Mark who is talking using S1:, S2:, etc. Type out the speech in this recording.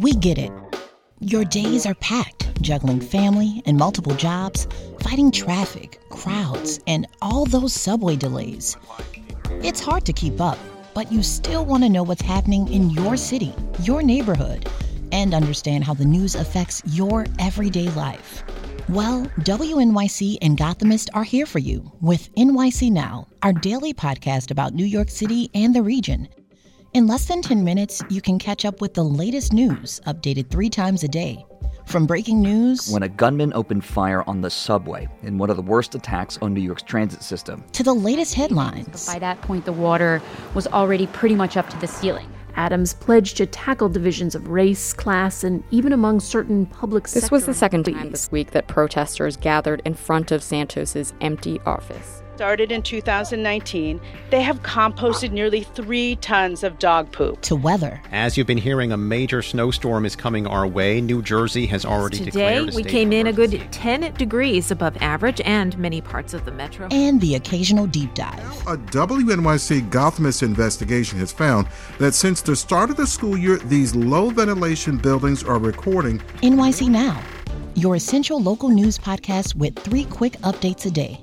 S1: We get it. Your days are packed, juggling family and multiple jobs, fighting traffic, crowds, and all those subway delays. It's hard to keep up, but you still want to know what's happening in your city, your neighborhood, and understand how the news affects your everyday life. Well, WNYC and Gothamist are here for you with NYC Now, our daily podcast about New York City and the region. In less than 10 minutes, you can catch up with the latest news, updated three times a day. From breaking news
S2: when a gunman opened fire on the subway in one of the worst attacks on New York's transit system
S1: to the latest headlines.
S3: By that point, the water was already pretty much up to the ceiling.
S4: Adams pledged to tackle divisions of race, class, and even among certain public
S5: This was the second time this week that protesters gathered in front of Santos's empty office
S6: started in 2019, they have composted nearly three tons of dog poop.
S1: To weather.
S7: As you've been hearing, a major snowstorm is coming our way. New Jersey has already
S8: Today,
S7: declared
S8: we came in a good 10 degrees above average and many parts of the metro.
S1: And the occasional deep dive.
S9: A WNYC Gothamist investigation has found that since the start of the school year, these low ventilation buildings are recording
S1: NYC Now, your essential local news podcast with three quick updates a day.